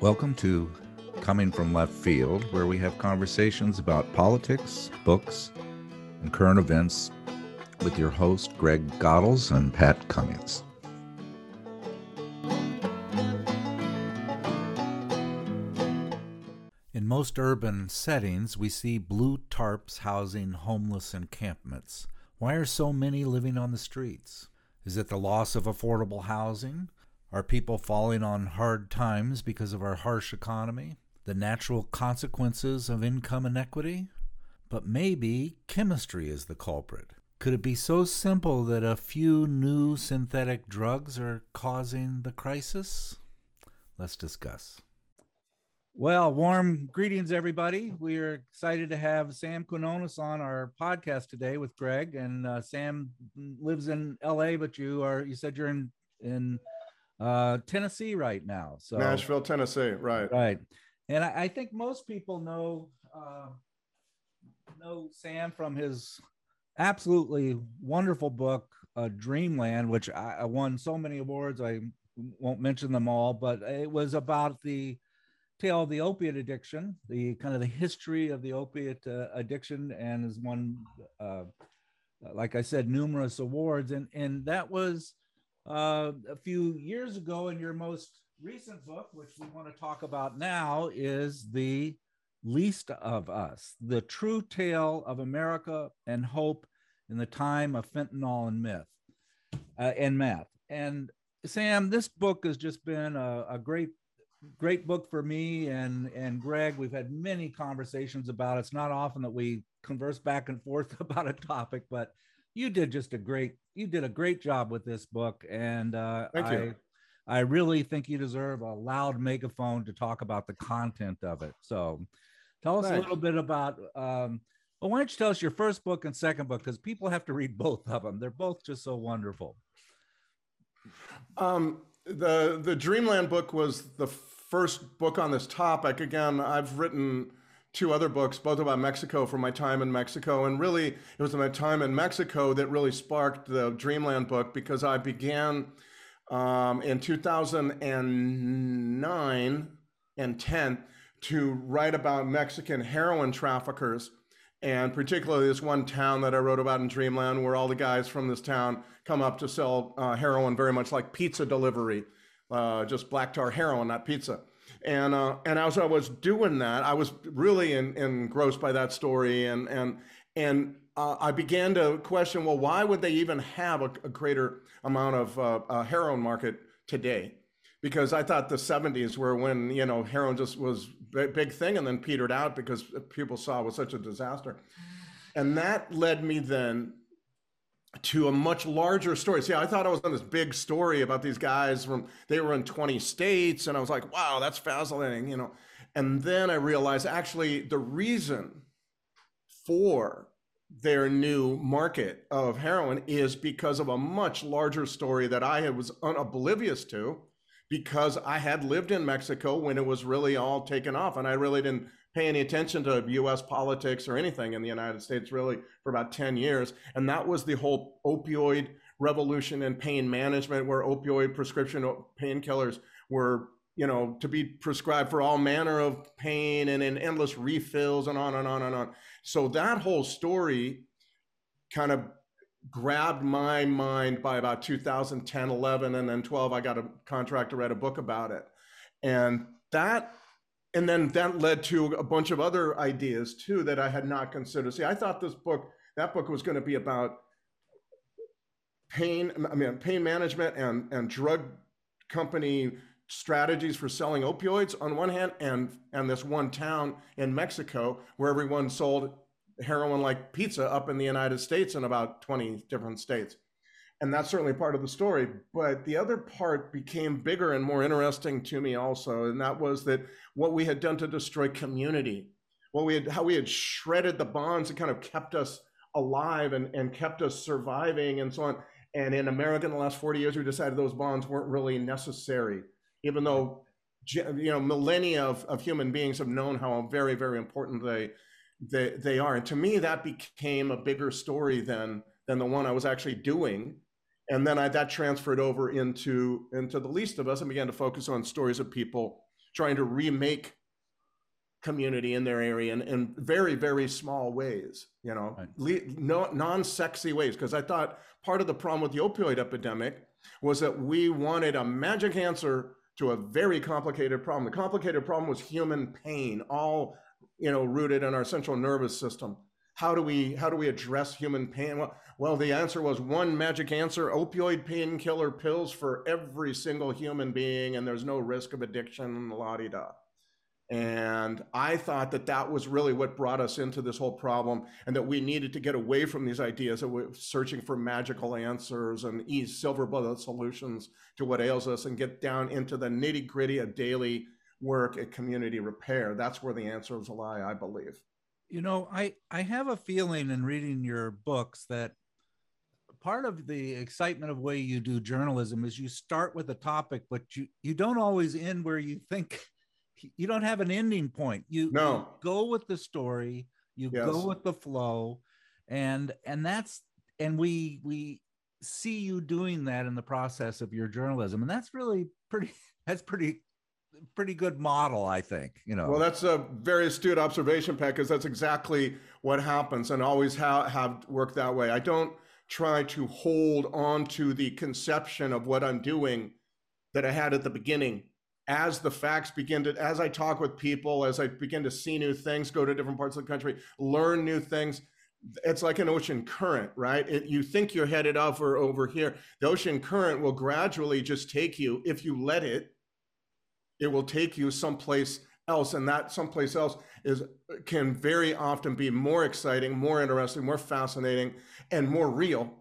Welcome to Coming from Left Field, where we have conversations about politics, books, and current events with your host, Greg Godels and Pat Cummings. In most urban settings, we see blue tarps housing homeless encampments. Why are so many living on the streets? Is it the loss of affordable housing? Are people falling on hard times because of our harsh economy? The natural consequences of income inequity? But maybe chemistry is the culprit. Could it be so simple that a few new synthetic drugs are causing the crisis? Let's discuss. Well, warm greetings, everybody. We are excited to have Sam Quinones on our podcast today with Greg. And uh, Sam lives in LA, but you are you said you're in in uh, Tennessee right now. So Nashville, Tennessee, right? Right. And I, I think most people know uh, know Sam from his absolutely wonderful book, uh, Dreamland, which I, I won so many awards. I won't mention them all, but it was about the tale of the opiate addiction, the kind of the history of the opiate uh, addiction, and has won, uh, like I said, numerous awards. And and that was uh, a few years ago. in your most recent book, which we want to talk about now, is the least of us: the true tale of America and hope in the time of fentanyl and myth uh, and meth. And Sam, this book has just been a, a great great book for me and and Greg. We've had many conversations about it. It's not often that we converse back and forth about a topic, but you did just a great you did a great job with this book, and uh, Thank I you. I really think you deserve a loud megaphone to talk about the content of it. So, tell us a little bit about. Um, well, why don't you tell us your first book and second book because people have to read both of them. They're both just so wonderful. Um, the the Dreamland book was the first book on this topic. Again, I've written two other books, both about Mexico from my time in Mexico, and really it was my time in Mexico that really sparked the Dreamland book because I began um, in 2009 and 10 to write about Mexican heroin traffickers. And particularly this one town that I wrote about in Dreamland, where all the guys from this town come up to sell uh, heroin, very much like pizza delivery, uh, just black tar heroin, not pizza. And uh, and as I was doing that, I was really en- engrossed by that story, and and and uh, I began to question, well, why would they even have a, a greater amount of uh, a heroin market today? Because I thought the 70s were when you know heroin just was big, big thing, and then petered out because people saw it was such a disaster, and that led me then to a much larger story. See, I thought I was on this big story about these guys from they were in 20 states, and I was like, wow, that's fascinating, you know. And then I realized actually the reason for their new market of heroin is because of a much larger story that I was unoblivious to because I had lived in Mexico when it was really all taken off and I really didn't pay any attention to US politics or anything in the United States really for about 10 years. And that was the whole opioid revolution in pain management where opioid prescription painkillers were you know to be prescribed for all manner of pain and in endless refills and on and on and on. So that whole story kind of grabbed my mind by about 2010 11 and then 12 i got a contract to write a book about it. And that and then that led to a bunch of other ideas too that i had not considered. See i thought this book that book was going to be about pain i mean pain management and and drug company strategies for selling opioids on one hand and and this one town in mexico where everyone sold heroin like pizza up in the united states in about 20 different states and that's certainly part of the story but the other part became bigger and more interesting to me also and that was that what we had done to destroy community what we had how we had shredded the bonds that kind of kept us alive and, and kept us surviving and so on. And in america in the last 40 years we decided those bonds weren't really necessary even though you know millennia of, of human beings have known how very very important they they, they are. And to me that became a bigger story than than the one i was actually doing and then I, that transferred over into into the least of us and began to focus on stories of people trying to remake community in their area in, in very very small ways you know? Right. no, non-sexy ways because i thought part of the problem with the opioid epidemic was that we wanted a magic answer to a very complicated problem. The complicated problem was human pain all you know rooted in our central nervous system. How do we how do we address human pain? Well, well the answer was one magic answer opioid painkiller pills for every single human being and there's no risk of addiction la di da and I thought that that was really what brought us into this whole problem, and that we needed to get away from these ideas of searching for magical answers and ease silver bullet solutions to what ails us, and get down into the nitty gritty of daily work at community repair. That's where the answers lie, I believe. You know, I I have a feeling in reading your books that part of the excitement of way you do journalism is you start with a topic, but you you don't always end where you think you don't have an ending point. You, no. you go with the story, you yes. go with the flow, and and that's and we we see you doing that in the process of your journalism, and that's really pretty. That's pretty pretty good model, I think. You know. Well, that's a very astute observation, Pat, because that's exactly what happens, and always ha- have worked that way. I don't try to hold on to the conception of what I'm doing that I had at the beginning as the facts begin to, as I talk with people, as I begin to see new things, go to different parts of the country, learn new things, it's like an ocean current, right? It, you think you're headed or over here. The ocean current will gradually just take you, if you let it, it will take you someplace else. And that someplace else is can very often be more exciting, more interesting, more fascinating, and more real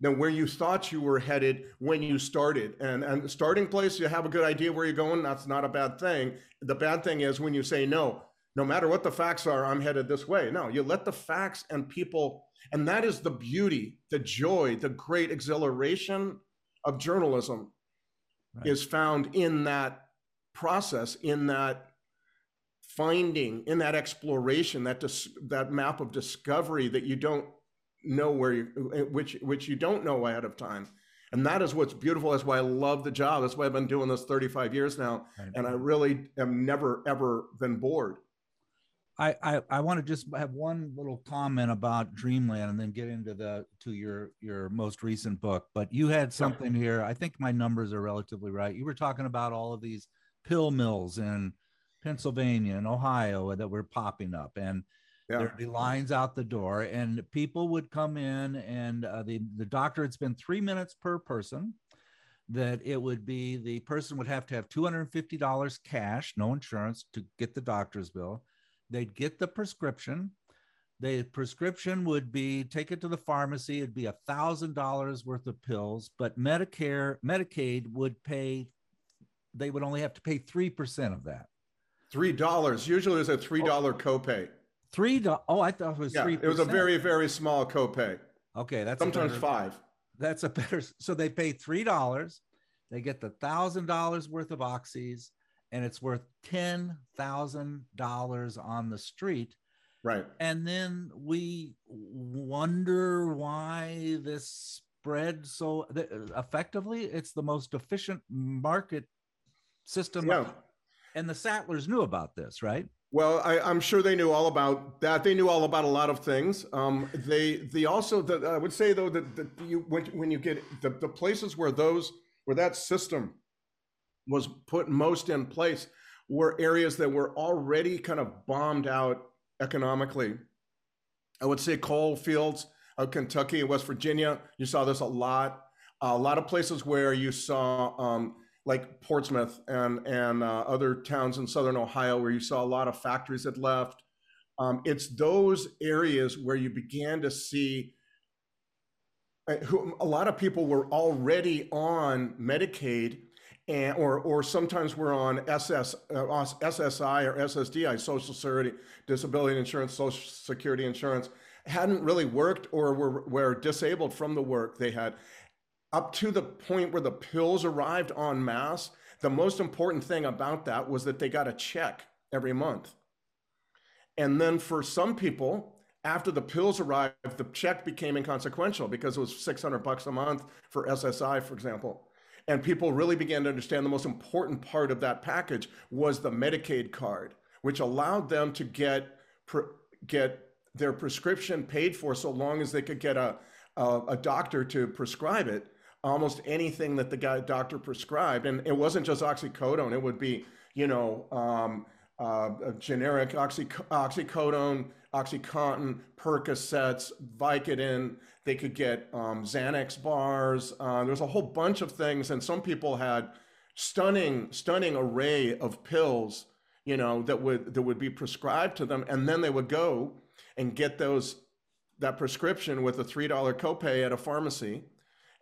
than where you thought you were headed when you started. And and starting place, you have a good idea where you're going. That's not a bad thing. The bad thing is when you say no, no matter what the facts are, I'm headed this way. No, you let the facts and people, and that is the beauty, the joy, the great exhilaration of journalism right. is found in that process, in that finding, in that exploration, that dis- that map of discovery that you don't know where you which which you don't know ahead of time. And that is what's beautiful. That's why i love the job. That's why i've been doing this 35 years now. And i really am never ever been bored. I, I, I want to just have one little comment about Dreamland and then get into the to your your most recent book. But you had something here. I think my numbers are relatively right. You were talking about all of these pill mills in Pennsylvania and Ohio that were popping up, and yeah. There'd be lines out the door, and people would come in, and uh, the the doctor. had spent three minutes per person. That it would be the person would have to have two hundred and fifty dollars cash, no insurance, to get the doctor's bill. They'd get the prescription. The prescription would be take it to the pharmacy. It'd be a thousand dollars worth of pills, but Medicare, Medicaid would pay. They would only have to pay three percent of that. Three dollars. Usually, there's a three dollar oh. copay. Three dollars. Oh, I thought it was three. It was a very, very small copay. Okay, that's sometimes better, five. That's a better. So they pay three dollars. They get the thousand dollars worth of oxys, and it's worth ten thousand dollars on the street. Right. And then we wonder why this spread so effectively. It's the most efficient market system. Yeah. And the Sacklers knew about this, right? Well, I, am sure they knew all about that. They knew all about a lot of things. Um, they they also the, I would say though that, that you when, when you get the, the places where those where that system was put most in place were areas that were already kind of bombed out economically. I would say coal fields of Kentucky and West Virginia. You saw this a lot. a lot of places where you saw um, like Portsmouth and and uh, other towns in southern Ohio where you saw a lot of factories that left. Um, it's those areas where you began to see uh, who, a lot of people were already on Medicaid and or or sometimes we're on SS, uh, SSI or SSDI, Social Security Disability Insurance, Social Security Insurance, hadn't really worked or were, were disabled from the work they had up to the point where the pills arrived en masse, the most important thing about that was that they got a check every month. And then for some people, after the pills arrived, the check became inconsequential because it was 600 bucks a month for SSI, for example. and people really began to understand the most important part of that package was the Medicaid card, which allowed them to get get their prescription paid for so long as they could get a a, a doctor to prescribe it. Almost anything that the guy doctor prescribed, and it wasn't just oxycodone; it would be you know um, uh, generic oxy, oxycodone, OxyContin, Percocets, Vicodin. They could get um, Xanax bars. Uh, there was a whole bunch of things, and some people had stunning, stunning array of pills, you know, that would that would be prescribed to them, and then they would go and get those that prescription with a three dollar copay at a pharmacy,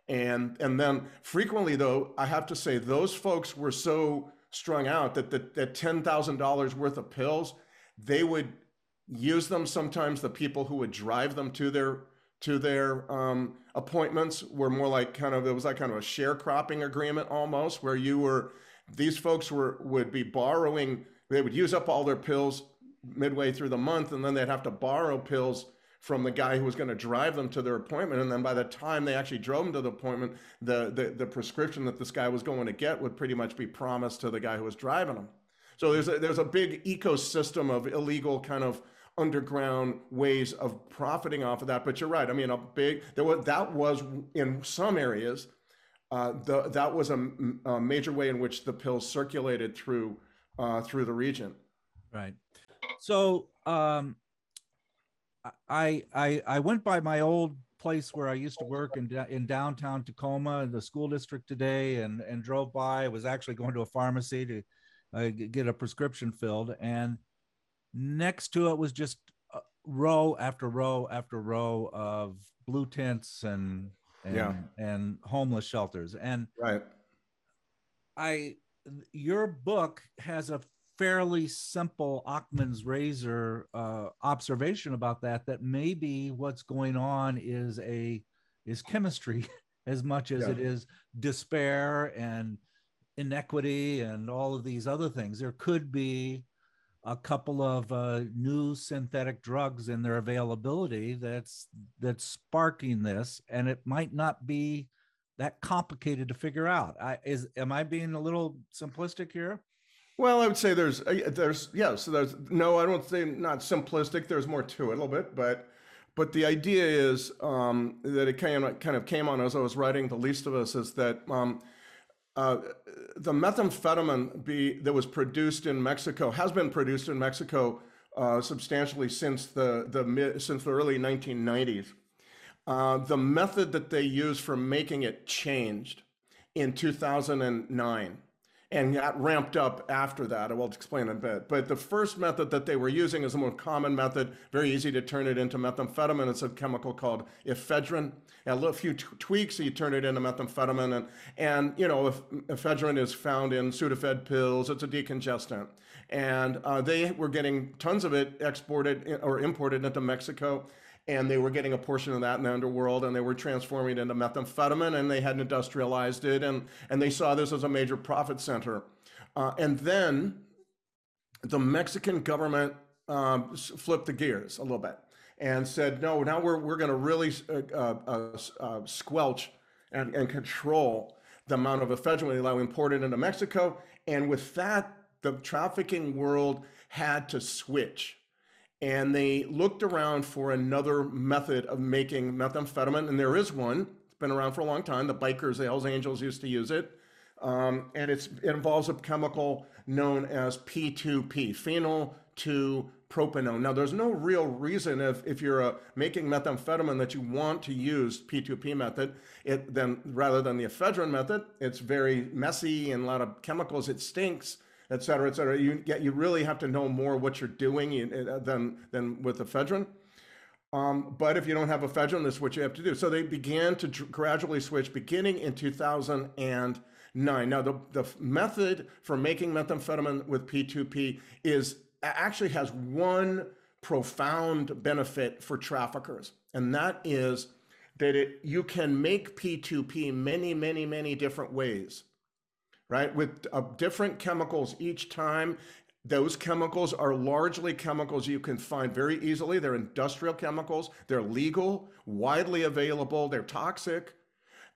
and and then frequently though I have to say those folks were so strung out that that, that ten thousand dollars worth of pills they would use them sometimes. The people who would drive them to their to their um, appointments were more like kind of it was like kind of a sharecropping agreement almost where you were these folks were would be borrowing they would use up all their pills midway through the month and then they'd have to borrow pills from the guy who was going to drive them to their appointment and then by the time they actually drove them to the appointment the, the the prescription that this guy was going to get would pretty much be promised to the guy who was driving them so there's a, there's a big ecosystem of illegal kind of underground ways of profiting off of that. But you're right. I mean, a big there was that was in some areas. Uh, the, that was a, a, major way in which the pills circulated through uh, through the region. Right. So um, I I I went by my old place where I used to work in in downtown Tacoma in the school district today, and and drove by. I was actually going to a pharmacy to uh, get a prescription filled, and Next to it was just row after row after row of blue tents and and, yeah. and homeless shelters. And right, I your book has a fairly simple Occam's razor uh, observation about that. That maybe what's going on is a is chemistry as much as yeah. it is despair and inequity and all of these other things. There could be a couple of uh, new synthetic drugs and their availability that's that's sparking this and it might not be that complicated to figure out I, is am i being a little simplistic here well i would say there's uh, there's yeah so there's no i don't say not simplistic there's more to it a little bit but but the idea is um, that it kind of, kind of came on as i was writing the least of us is that um, uh, the methamphetamine be, that was produced in Mexico has been produced in Mexico uh, substantially since the, the mid, since the early 1990s. Uh, the method that they used for making it changed in 2009 and got ramped up after that. I will explain in a bit. But the first method that they were using is a more common method, very easy to turn it into methamphetamine. It's a chemical called ephedrine. And a few tweaks, you turn it into methamphetamine. And, and you know, ephedrine is found in Sudafed pills. It's a decongestant. And uh, they were getting tons of it exported or imported into Mexico and they were getting a portion of that in the underworld and they were transforming it into methamphetamine and they had industrialized it and, and they saw this as a major profit center. Uh, and then the Mexican government um, flipped the gears a little bit and said, no, now we're, we're going to really uh, uh, uh, uh, squelch and, and control the amount of ephedrine we allow imported into Mexico. And with that, the trafficking world had to switch and they looked around for another method of making methamphetamine, and there is one. It's been around for a long time. The bikers, the Hells Angels, used to use it, um, and it involves a chemical known as P2P, phenyl 2 propanone. Now, there's no real reason if, if you're uh, making methamphetamine that you want to use P2P method, it then rather than the ephedrine method. It's very messy and a lot of chemicals. It stinks et cetera, et cetera. You, yeah, you really have to know more what you're doing uh, than, than with ephedrine. Um, but if you don't have ephedrine, this is what you have to do. So they began to gradually switch beginning in 2009. Now, the, the method for making methamphetamine with P2P is actually has one profound benefit for traffickers, and that is that it, you can make P2P many, many, many different ways right? With uh, different chemicals each time. Those chemicals are largely chemicals you can find very easily. They're industrial chemicals. They're legal, widely available. They're toxic.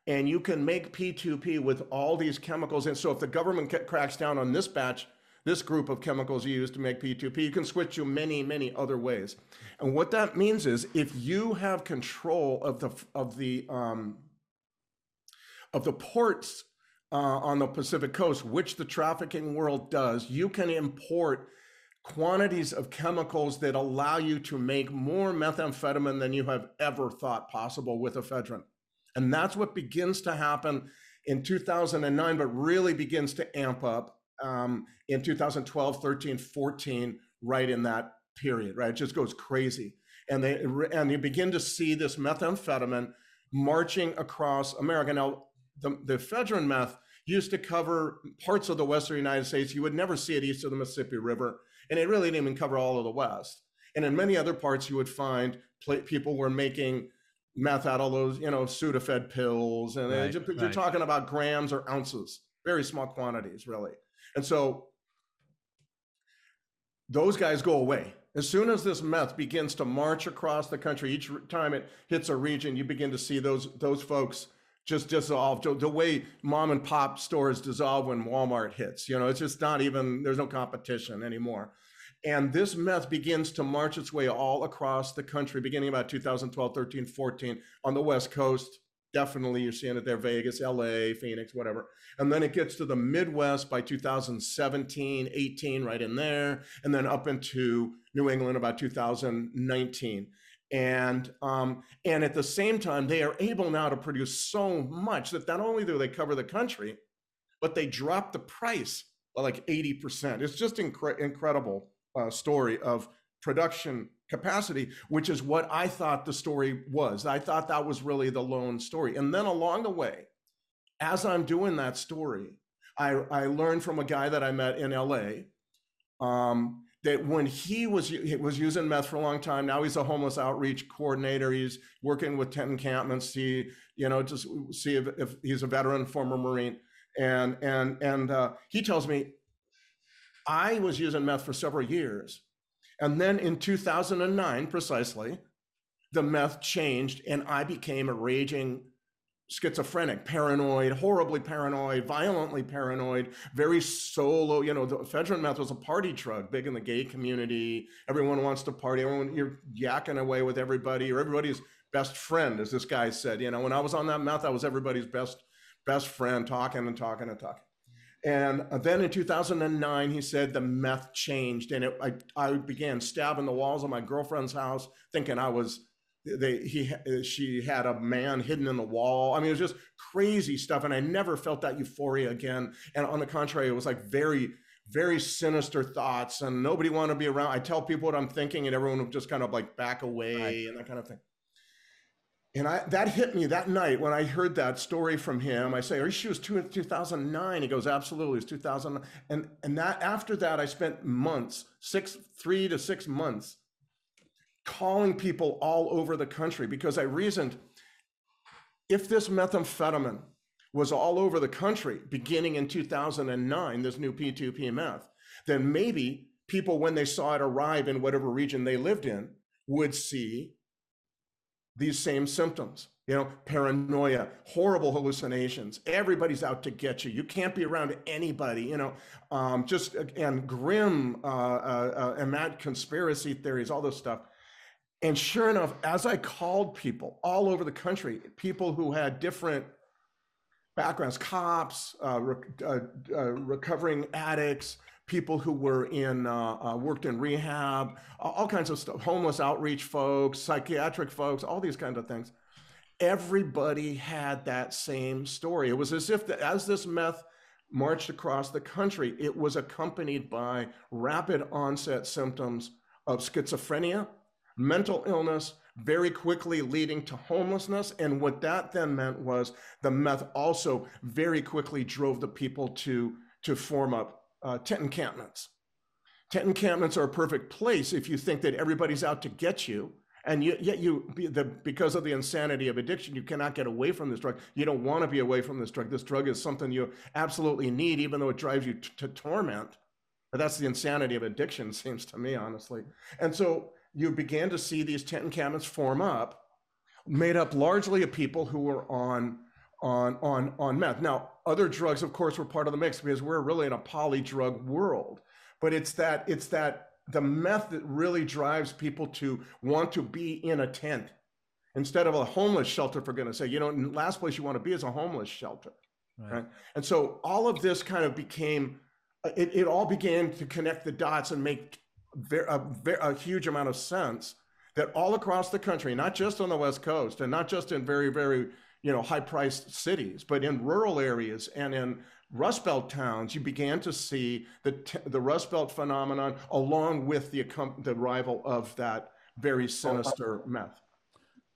and you can make P2P with all these chemicals. And so if the government cracks down on this batch, this group of chemicals used to make P2P, you can switch to many, many other ways. And what that means is if you have control of the of the um, of the ports uh, on the Pacific coast, which the trafficking world does, you can import quantities of chemicals that allow you to make more methamphetamine than you have ever thought possible with ephedrine. And that's what begins to happen in 2009, but really begins to amp up um, in 2012, 13, 14, right in that period, right? It just goes crazy. And they and you begin to see this methamphetamine marching across America. Now, the, the ephedrine meth used to cover parts of the western United States. You would never see it east of the Mississippi River, and it really didn't even cover all of the West. And in many other parts, you would find people were making meth out of those, you know, Sudafed pills, and uh, right, you're, talking about grams or ounces, very small quantities, really. And so those guys go away. As soon as this meth begins to march across the country, each time it hits a region, you begin to see those those folks just dissolve. The way mom and pop stores dissolve when Walmart hits. You know, it's just not even. There's no competition anymore. And this meth begins to march its way all across the country, beginning about 2012, 13, 14 on the West Coast. Definitely, you're seeing it there Vegas, LA, Phoenix, whatever. And then it gets to the Midwest by 2017, 18, right in there. And then up into New England about 2019 and um, and at the same time they are able now to produce so much that not only do they cover the country but they drop the price by like 80% it's just incre- incredible uh, story of production capacity, which is what I thought the story was. I thought that was really the lone story. And then along the way, as I'm doing that story, I, I learned from a guy that I met in LA um, that when he was he was using meth for a long time, now he's a homeless outreach coordinator. He's working with tent encampments. He, you know, just see if, if he's a veteran, former Marine. And and and uh, he tells me I was using meth for several years. And then in 2009, precisely, the meth changed and I became a raging schizophrenic, paranoid, horribly paranoid, violently paranoid, very solo. You know, the ephedrine meth was a party drug, big in the gay community. Everyone wants to party. Everyone, you're yakking away with everybody, or everybody's best friend, as this guy said. You know, when I was on that meth, I was everybody's best best friend, talking and talking and talking. And then in 2009, he said the meth changed, and it, I, I began stabbing the walls of my girlfriend's house, thinking I was they he uh, she had a man hidden in the wall. I mean, it was just crazy stuff, and I never felt that euphoria again. And on the contrary, it was like very very sinister thoughts, and nobody wanted to be around. I tell people what I'm thinking, and everyone would just kind of like back away right. and that kind of thing. And I, that hit me that night when I heard that story from him. I say, "Are you sure it was two, 2009?" He goes, "Absolutely, it was 2009." And and that after that, I spent months, six, three to six months, calling people all over the country because I reasoned, if this methamphetamine was all over the country beginning in 2009, this new P2P meth, then maybe people, when they saw it arrive in whatever region they lived in, would see these same symptoms. You know paranoia horrible hallucinations. Everybody's out to get you. You can't be around anybody you know. Um, just and grim uh, uh, uh, and mad conspiracy theories all this stuff and sure enough as i called people all over the country people who had different backgrounds cops uh, rec- uh, uh, recovering addicts people who were in uh, uh, worked in rehab, all kinds of stuff, homeless outreach folks, psychiatric folks, all these kinds of things. Everybody had that same story. It was as if the, as this meth marched across the country, it was accompanied by rapid onset symptoms of schizophrenia, mental illness, very quickly leading to homelessness. And what that then meant was the meth also very quickly drove the people to, to form up uh, tent encampments. Tent encampments are a perfect place if you think that everybody's out to get you, and yet you, the, because of the insanity of addiction, you cannot get away from this drug. You don't want to be away from this drug. This drug is something you absolutely need, even though it drives you to torment. But that's the insanity of addiction, seems to me, honestly. And so you began to see these tent encampments form up, made up largely of people who were on on on on meth. Now, other drugs, of course, were part of the mix because we're really in a poly drug world. But it's that it's that the meth that really drives people to want to be in a tent instead of a homeless shelter. For goodness sake, you know, last place you want to be is a homeless shelter, right? right? And so all of this kind of became. It, it all began to connect the dots and make a, a huge amount of sense that all across the country, not just on the West Coast and not just in very, very you know, high priced cities, but in rural areas and in Rust Belt towns, you began to see the, the Rust Belt phenomenon along with the, the arrival of that very sinister meth.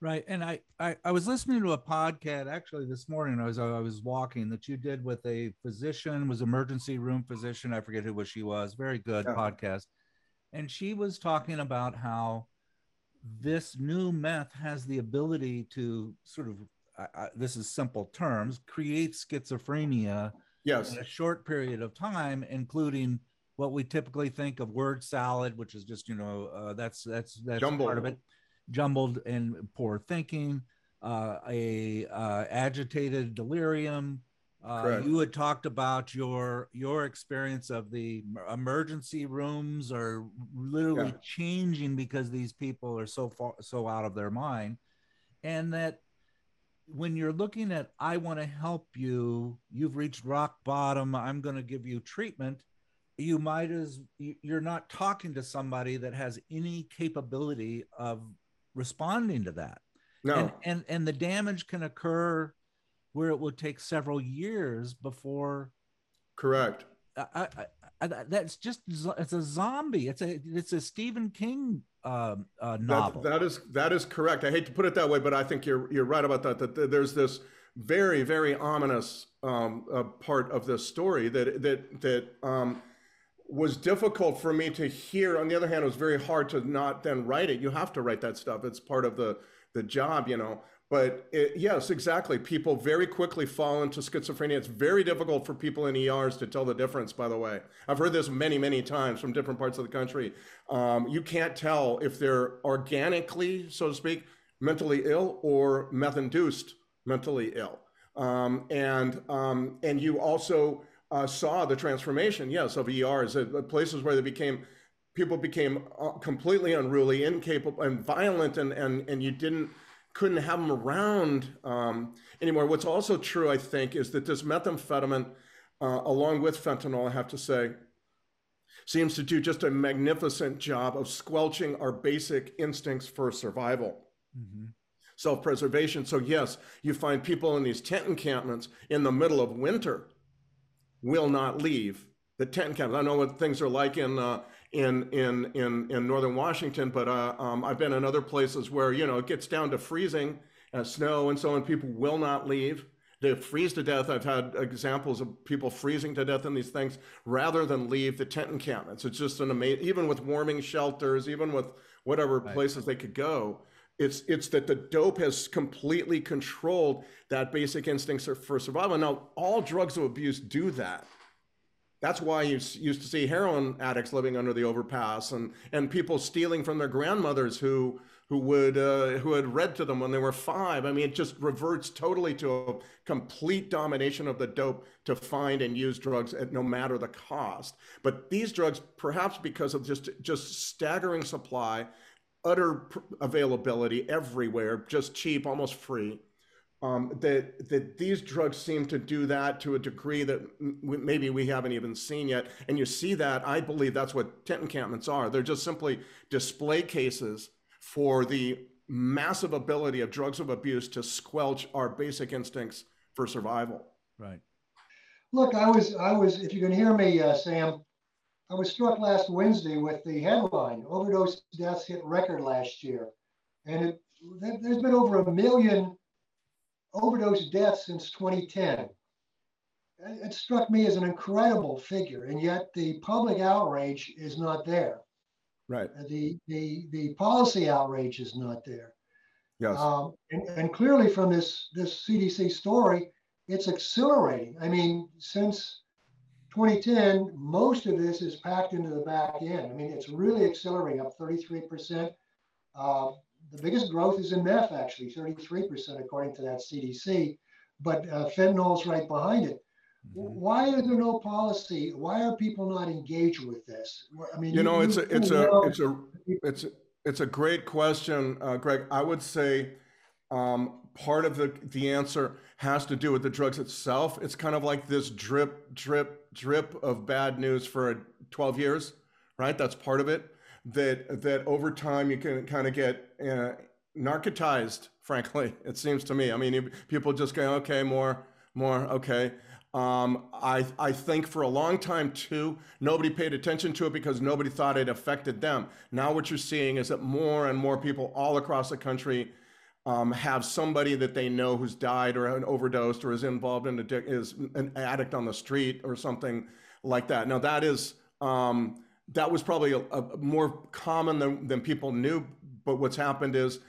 Right. And I, I, I was listening to a podcast actually this morning. I was I was walking that you did with a physician, was emergency room physician. I forget who she was. Very good yeah. podcast. And she was talking about how this new meth has the ability to sort of this is simple terms, create schizophrenia yes. in a short period of time, including what we typically think of word salad, which is just you know uh, that's that's that's jumbled. part of it, jumbled and poor thinking, uh, a uh, agitated delirium. Uh, you had talked about your your experience of the emergency rooms are literally yeah. changing because these people are so far so out of their mind, and that when you're looking at i want to help you you've reached rock bottom i'm going to give you treatment you might as you're not talking to somebody that has any capability of responding to that. No. And and, and the damage can occur where it would take several years before correct I, I, I, that's just it's a zombie it's a it's a stephen king uh, uh, novel. That, that is that is correct. I hate to put it that way, but I think you're you're right about that. That, there's this very very ominous um, uh, part of this story that that that um, was difficult for me to hear. On the other hand, it was very hard to not then write it. You have to write that stuff. It's part of the the job, you know. But it, yes, exactly. People very quickly fall into schizophrenia. It's very difficult for people in ERs to tell the difference, by the way. I've heard this many, many times from different parts of the country. Um, you can't tell if they're organically, so to speak, mentally ill or meth induced mentally ill. Um, and, um, and you also uh, saw the transformation, yes, of ERs, uh, places where they became people became uh, completely unruly, incapable, and violent, and and and you didn't couldn't have them around um, anymore. What's also true, I think, is that this methamphetamine, uh, along with fentanyl, I have to say, seems to do just a magnificent job of squelching our basic instincts for survival. Mm-hmm. Self preservation. So, yes, you find people in these tent encampments in the middle of winter will not leave the tent encampments. I know what things are like in uh, in in in in northern Washington, but uh, um, I've been in other places where you know it gets down to freezing, uh, snow, and so on. People will not leave. They freeze to death. I've had examples of people freezing to death in these things rather than leave the tent encampments. It's just an amazing, even with warming shelters, even with whatever right. places they could go. It's it's that the dope has completely controlled that basic instincts for survival. Now, all drugs of abuse do that that's why you used to see heroin addicts living under the overpass and, and people stealing from their grandmothers who who would uh, who had read to them when they were five. I mean, it just reverts totally to a complete domination of the dope to find and use drugs at no matter the cost. But these drugs, perhaps because of just just staggering supply, utter availability everywhere, just cheap, almost free um, that that these drugs seem to do that to a degree that maybe we haven't even seen yet. And you see that I believe that's what tent encampments are. They're just simply display cases for the massive ability of drugs of abuse to squelch our basic instincts for survival. Right. Look, I was I was if you can hear me, uh, Sam. I was struck last Wednesday with the headline: overdose deaths hit record last year, and it, there's been over a million overdose deaths since 2010. It struck me as an incredible figure, and yet the public outrage is not there. Right. The the the policy outrage is not there. Yes. Um, and, and clearly from this this CDC story, it's accelerating. I mean, since 2010, most of this is packed into the back end. I mean, it's really accelerating, up 33%. Uh, the biggest growth is in meth, actually, 33% according to that CDC. but uh, fentanyl's right behind it. Mm-hmm. Why is there no policy? Why are people not engaged with this? I mean, you know, it's a, it's a, it's a, it's a, it's a great question, uh, Greg. I would say um, part of the the answer has to do with the drugs itself. It's kind of like this drip, drip, drip of bad news for 12 years, right? That's part of it. That that over time you can kind of get uh, narcotized. Frankly, it seems to me. I mean, people just go, okay, more, more, okay. Um, I, I think for a long time too, nobody paid attention to it because nobody thought it affected them. Now what you're seeing is that more and more people all across the country um, have somebody that they know who's died or overdosed or is involved in addic- is an addict on the street or something like that. Now that is um, that was probably a, a more common than, than people knew. But what's happened is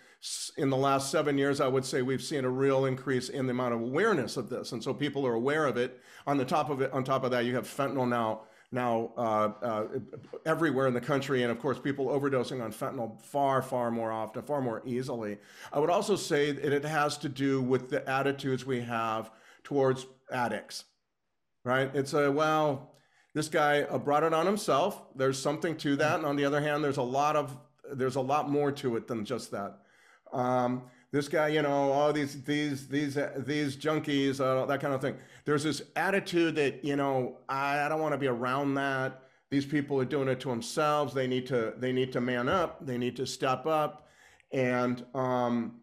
in the last seven years, I would say we've seen a real increase in the amount of awareness of this, and so people are aware of it. On the top of it, on top of that, you have fentanyl now now uh, uh, everywhere in the country, and of course, people overdosing on fentanyl far, far more often, far more easily. I would also say that it has to do with the attitudes we have towards addicts, right? It's a well, this guy uh, brought it on himself. There's something to that, and on the other hand, there's a lot of there's a lot more to it than just that. Um, this guy, you know, all these these these uh, these junkies, uh, that kind of thing. There's this attitude that you know I, I don't want to be around that. These people are doing it to themselves. They need to they need to man up. They need to step up. And um,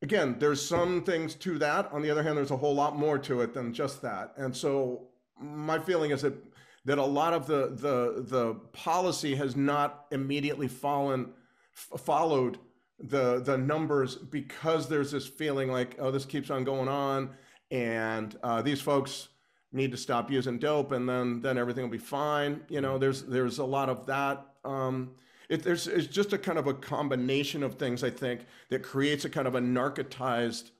again, there's some things to that. On the other hand, there's a whole lot more to it than just that. And so my feeling is that that a lot of the the the policy has not immediately fallen followed the the numbers because there's this feeling like oh this keeps on going on and uh, these folks need to stop using dope and then then everything will be fine. You know there's there's a lot of that um, it, there's it's just a kind of a combination of things i think that creates a kind of a narcotized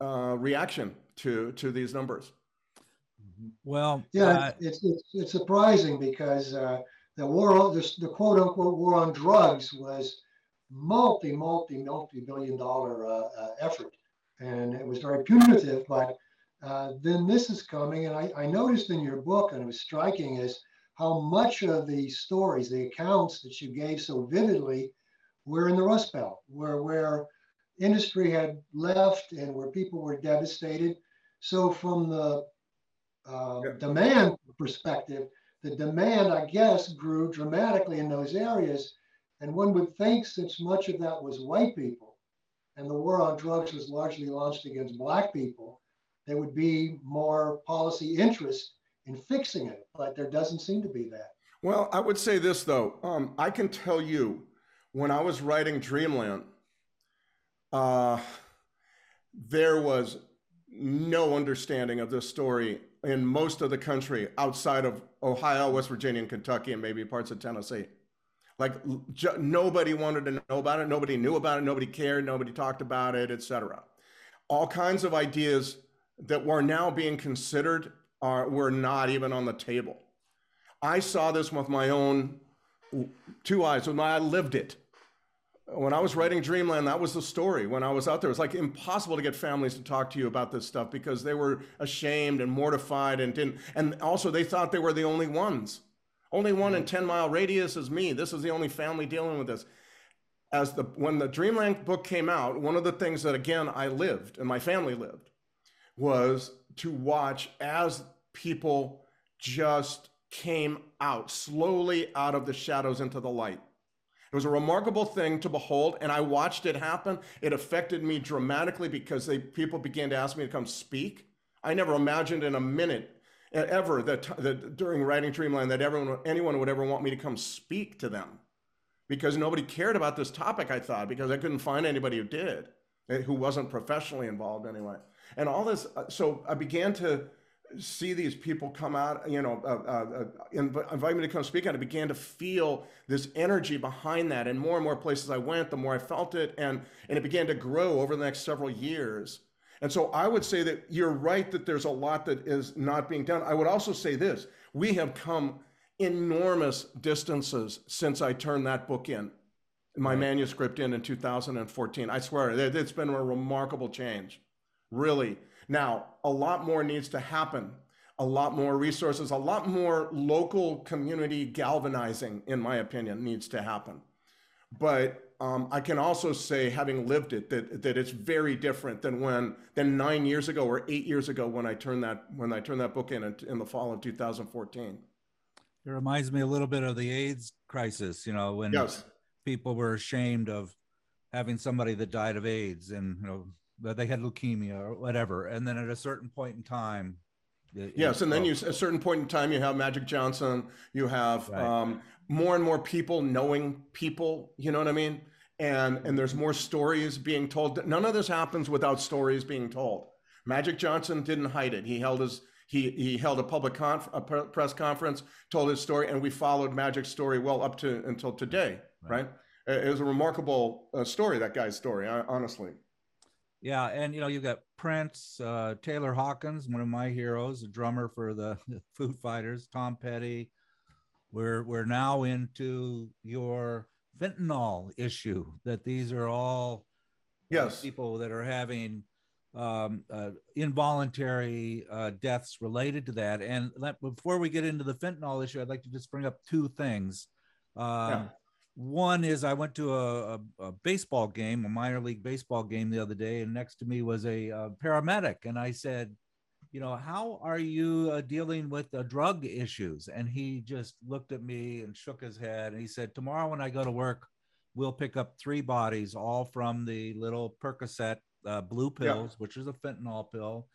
uh, reaction to to these numbers Well, Yeah, uh, it's, it's, it's surprising because uh, the war, on the, the quote unquote war on drugs was multi, multi, multi billion dollar uh, uh, effort. And it was very punitive, but uh, then this is coming. And I, I noticed in your book, and it was striking, is how much of the stories, the accounts that you gave so vividly were in the Rust Belt, where, where industry had left and where people were devastated. So from the uh, Yeah. demand perspective, the demand, I guess, grew dramatically in those areas. And one would think since much of that was white people and the war on drugs was largely launched against black people, there would be more policy interest in fixing it. But there doesn't seem to be that. Well, I would say this though. Um, I can tell you, when I was writing Dreamland, uh, there was no understanding of this story in most of the country outside of Ohio, West Virginia, and Kentucky, and maybe parts of Tennessee. Like j- nobody wanted to know about it. Nobody knew about it. Nobody cared. Nobody talked about it, etc. All kinds of ideas that were now being considered are were not even on the table. I saw this with my own two eyes when I lived it. When I was writing Dreamland, that was the story. When I was out there, it was like impossible to get families to talk to you about this stuff because they were ashamed and mortified and didn't. And also, they thought they were the only ones. Only one in mm-hmm. 10 mile radius is me. This is the only family dealing with this. As the when the Dreamland book came out, one of the things that again I lived and my family lived was to watch as people just came out slowly out of the shadows into the light. It was a remarkable thing to behold, and I watched it happen. It affected me dramatically because they, people began to ask me to come speak. I never imagined in a minute ever that, that during writing Dreamland that everyone, anyone would ever want me to come speak to them because nobody cared about this topic, I thought, because I couldn't find anybody who did, eh, who wasn't professionally involved anyway. And all this, uh, so I began to see these people come out, you know, uh, uh, uh, inv- invite me to come speak, and I began to feel this energy behind that. And more and more places I went, the more I felt it, and and it began to grow over the next several years. And so I would say that you're right that there's a lot that is not being done. I would also say this: we have come enormous distances since I turned that book in, my manuscript in in 2014. I swear, it- it's been a remarkable change, really. Now, a lot more needs to happen, a lot more resources, a lot more local community galvanizing, in my opinion, needs to happen. But um, I can also say, having lived it, that that it's very different than when than nine years ago or eight years ago when I turned that when I turned that book in in the fall of 2014. It reminds me a little bit of the AIDS crisis, you know, when yes. people were ashamed of having somebody that died of AIDS and you know that they had leukemia or whatever, and then at a certain point in time. It, yes, and then you at a certain point in time you have Magic Johnson, you have right. um, more and more people knowing people. You know what I mean? And and there's more stories being told. None of this happens without stories being told. Magic Johnson didn't hide it. He held his he he held a public conf, a press conference, told his story, and we followed Magic's story well up to until today. Right? right? It was a remarkable uh, story. That guy's story, honestly. Yeah, and you know you've got Prince, uh, Taylor Hawkins, one of my heroes, a drummer for the Foo Fighters, Tom Petty, we're we're now into your fentanyl issue. That these are all yes people that are having um, uh, involuntary uh, deaths related to that. And let, before we get into the fentanyl issue, I'd like to just bring up two things. Um, yeah. One is I went to a, a, a, baseball game, a minor league baseball game the other day, and next to me was a, a paramedic, and I said, you know, how are you uh, dealing with the drug issues? And he just looked at me and shook his head. And he said, Tomorrow when I go to work, we'll pick up three bodies, all from the little Percocet uh, blue pills, yeah. which is a fentanyl pill.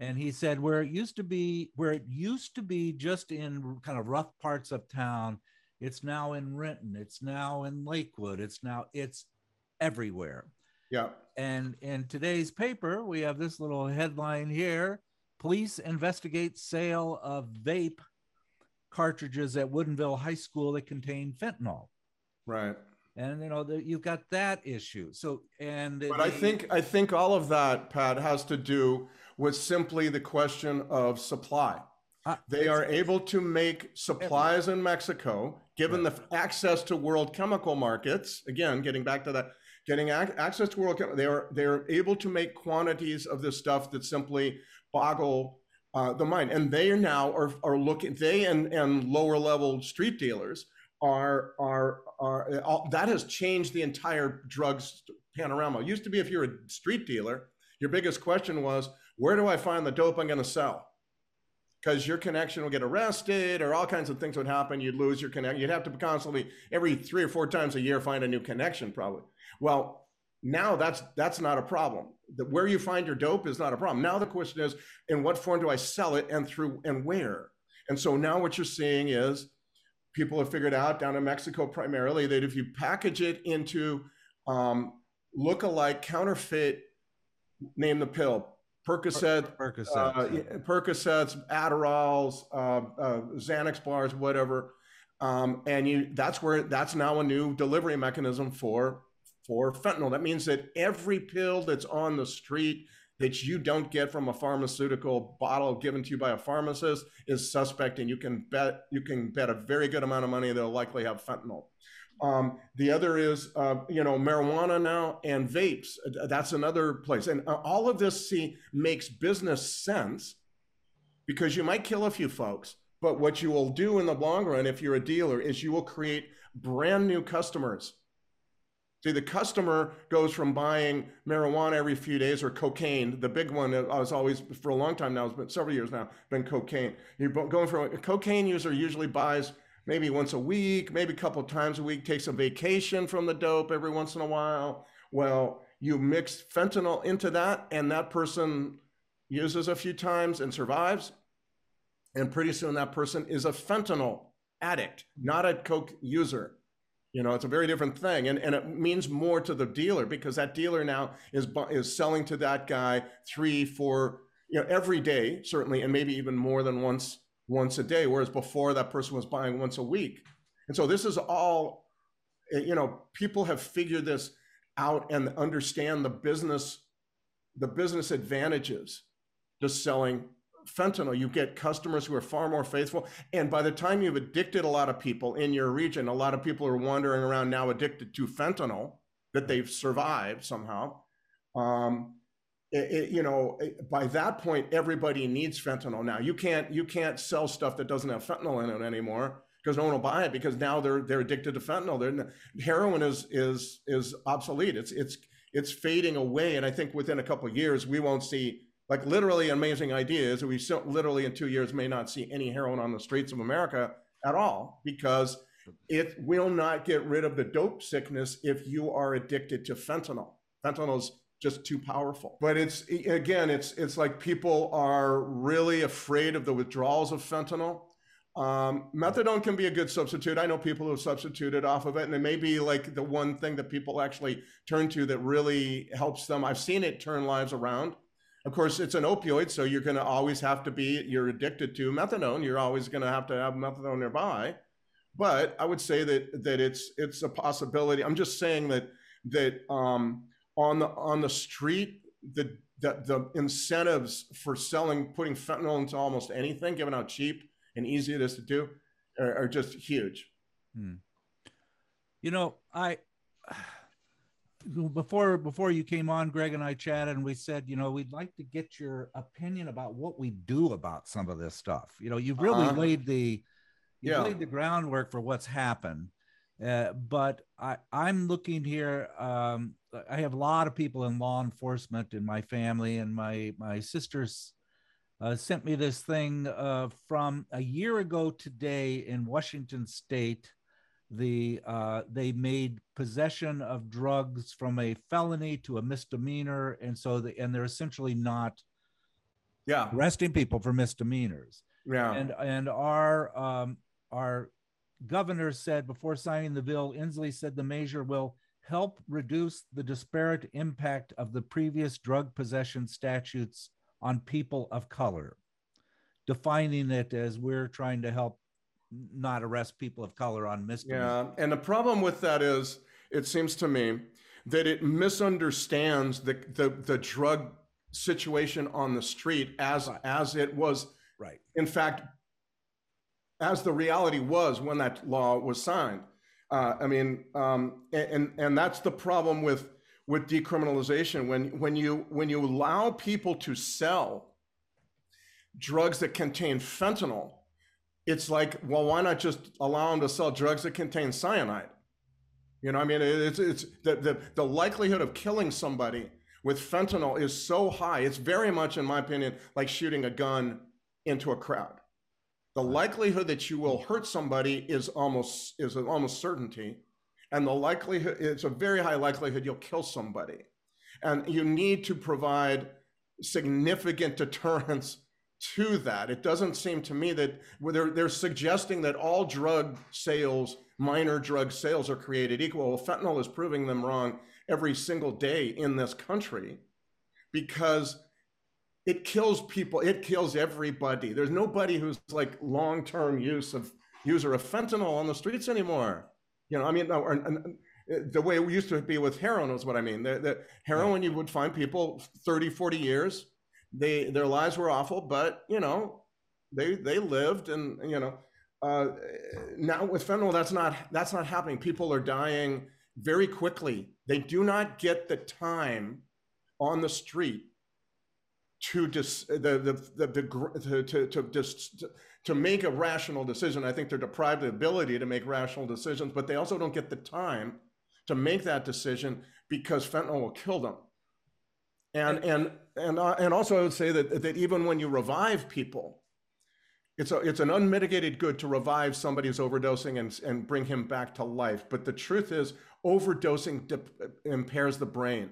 And he said, where it used to be, where it used to be just in kind of rough parts of town, it's now in Renton, it's now in Lakewood, it's now, it's everywhere. Yeah. And in today's paper, we have this little headline here Police investigate sale of vape cartridges at Woodinville High School that contain fentanyl. Right. And you know the, you've got that issue. So and but I think I think all of that, Pat, has to do with simply the question of supply. Uh, they are able to make supplies in Mexico, given right. the access to world chemical markets. Again, getting back to that, getting ac- access to world, they are they are able to make quantities of this stuff that simply boggle uh, the mind. And they are now are, are looking, they and, and lower level street dealers are, are, are all, that has changed the entire drugs panorama. It used to be if you're a street dealer, your biggest question was, where do I find the dope I'm going to sell? Because your connection will get arrested or all kinds of things would happen. You'd lose your connection. You'd have to constantly, every three or four times a year, find a new connection, probably. Well, now that's that's not a problem the, where you find your dope is not a problem. Now the question is, in what form do I sell it and through and where? And so now what you're seeing is people have figured out down in Mexico primarily that if you package it into um, look-alike counterfeit, name the pill, Percocet, Percocet, uh, Percocets, Adderalls, uh, uh, Xanax bars, whatever, um, and you that's where that's now a new delivery mechanism for for fentanyl. That means that every pill that's on the street that you don't get from a pharmaceutical bottle given to you by a pharmacist is suspect, and you can bet you can bet a very good amount of money they'll likely have fentanyl. Um, the other is, uh, you know, marijuana now and vapes. That's another place, and uh, all of this see makes business sense because you might kill a few folks, but what you will do in the long run, if you're a dealer, is you will create brand new customers See, the customer goes from buying marijuana every few days or cocaine. The big one I was always for a long time now, it's been several years now, been cocaine. You're going from a cocaine user usually buys maybe once a week, maybe a couple times a week, takes a vacation from the dope every once in a while. Well, you mix fentanyl into that, and that person uses a few times and survives. And pretty soon that person is a fentanyl addict, not a coke user. You know, it's a very different thing, and, and it means more to the dealer because that dealer now is is selling to that guy three, four, you know, every day certainly, and maybe even more than once once a day, whereas before that person was buying once a week. And so this is all, eh, you know, people have figured this out and understand the business, the business advantages to selling fentanyl, you get customers who are far more faithful. And by the time you've addicted a lot of people in your region, a lot of people are wandering around now addicted to fentanyl that they've survived somehow. Um, it, you know, by that point, everybody needs fentanyl now. You can't you can't sell stuff that doesn't have fentanyl in it anymore because no one will buy it because now they're they're addicted to fentanyl. They're, heroin is is is obsolete. It's it's it's fading away, and I think within a couple years we won't see like literally amazing ideas. We still, literally in two years may not see any heroin on the streets of America at all because it will not get rid of the dope sickness if you are addicted to fentanyl. Fentanyl is just too powerful. But it's again, it's it's like people are really afraid of the withdrawals of fentanyl. Um, methadone can be a good substitute. I know people who have substituted off of it, and it may be like the one thing that people actually turn to that really helps them. I've seen it turn lives around. Of course, it's an opioid, so you're going to always have to be, you're addicted to methadone. You're always going to have to have methadone nearby. But I would say that that it's it's a possibility. I'm just saying that that um, on the on the street, the, the the incentives for selling, putting fentanyl into almost anything, given how cheap and easy it is to do, are, are just huge. Hmm. You know, I before before you came on, Greg and I chatted, and we said, you know, we'd like to get your opinion about what we do about some of this stuff. You know, you've really uh, laid the you yeah. laid the groundwork for what's happened. Uh, but I, I'm looking here. Um, I have a lot of people in law enforcement in my family, and my my sisters uh, sent me this thing uh, from a year ago today in Washington State. The uh, they made possession of drugs from a felony to a misdemeanor, and so the, and they're essentially not yeah arresting people for misdemeanors. Yeah, and and our um, our governor said before signing the bill, Inslee said the measure will help reduce the disparate impact of the previous drug possession statutes on people of color, defining it as we're trying to help not arrest people of color on misdemeanors. Yeah, and the problem with that is, it seems to me that it misunderstands the the, the drug situation on the street as right. as it was right in fact as the reality was when that law was signed uh, I mean, um, and and that's the problem with with decriminalization when when you when you allow people to sell drugs that contain fentanyl, it's like, well, why not just allow them to sell drugs that contain cyanide? You know, I mean, it's it's the the, the likelihood of killing somebody with fentanyl is so high. It's very much, in my opinion, like shooting a gun into a crowd the likelihood that you will hurt somebody is almost is an almost certainty. And the likelihood it's a very high likelihood you'll kill somebody. And you need to provide significant deterrence to that. It doesn't seem to me that they're, they're suggesting that all drug sales minor drug sales are created equal. Well, fentanyl is proving them wrong every single day in this country because it kills people. It kills everybody. There's nobody who's like long-term use of user of fentanyl on the streets anymore. You know, I mean, or, the way it used to be with heroin is what I mean. The, the heroin, you would find people 30, 40 years. They their lives were awful, but you know, they they lived, and you know, uh, now with fentanyl, that's not that's not happening. People are dying very quickly. They do not get the time on the street to dis, the, the, the, the to, to, just, to make a rational decision. I think they're deprived of the ability to make rational decisions, but they also don't get the time to make that decision because fentanyl will kill them. And, and, and, uh, and also I would say that, that even when you revive people, it's, a, it's an unmitigated good to revive somebody who's overdosing and, and bring him back to life. But the truth is overdosing impairs the brain.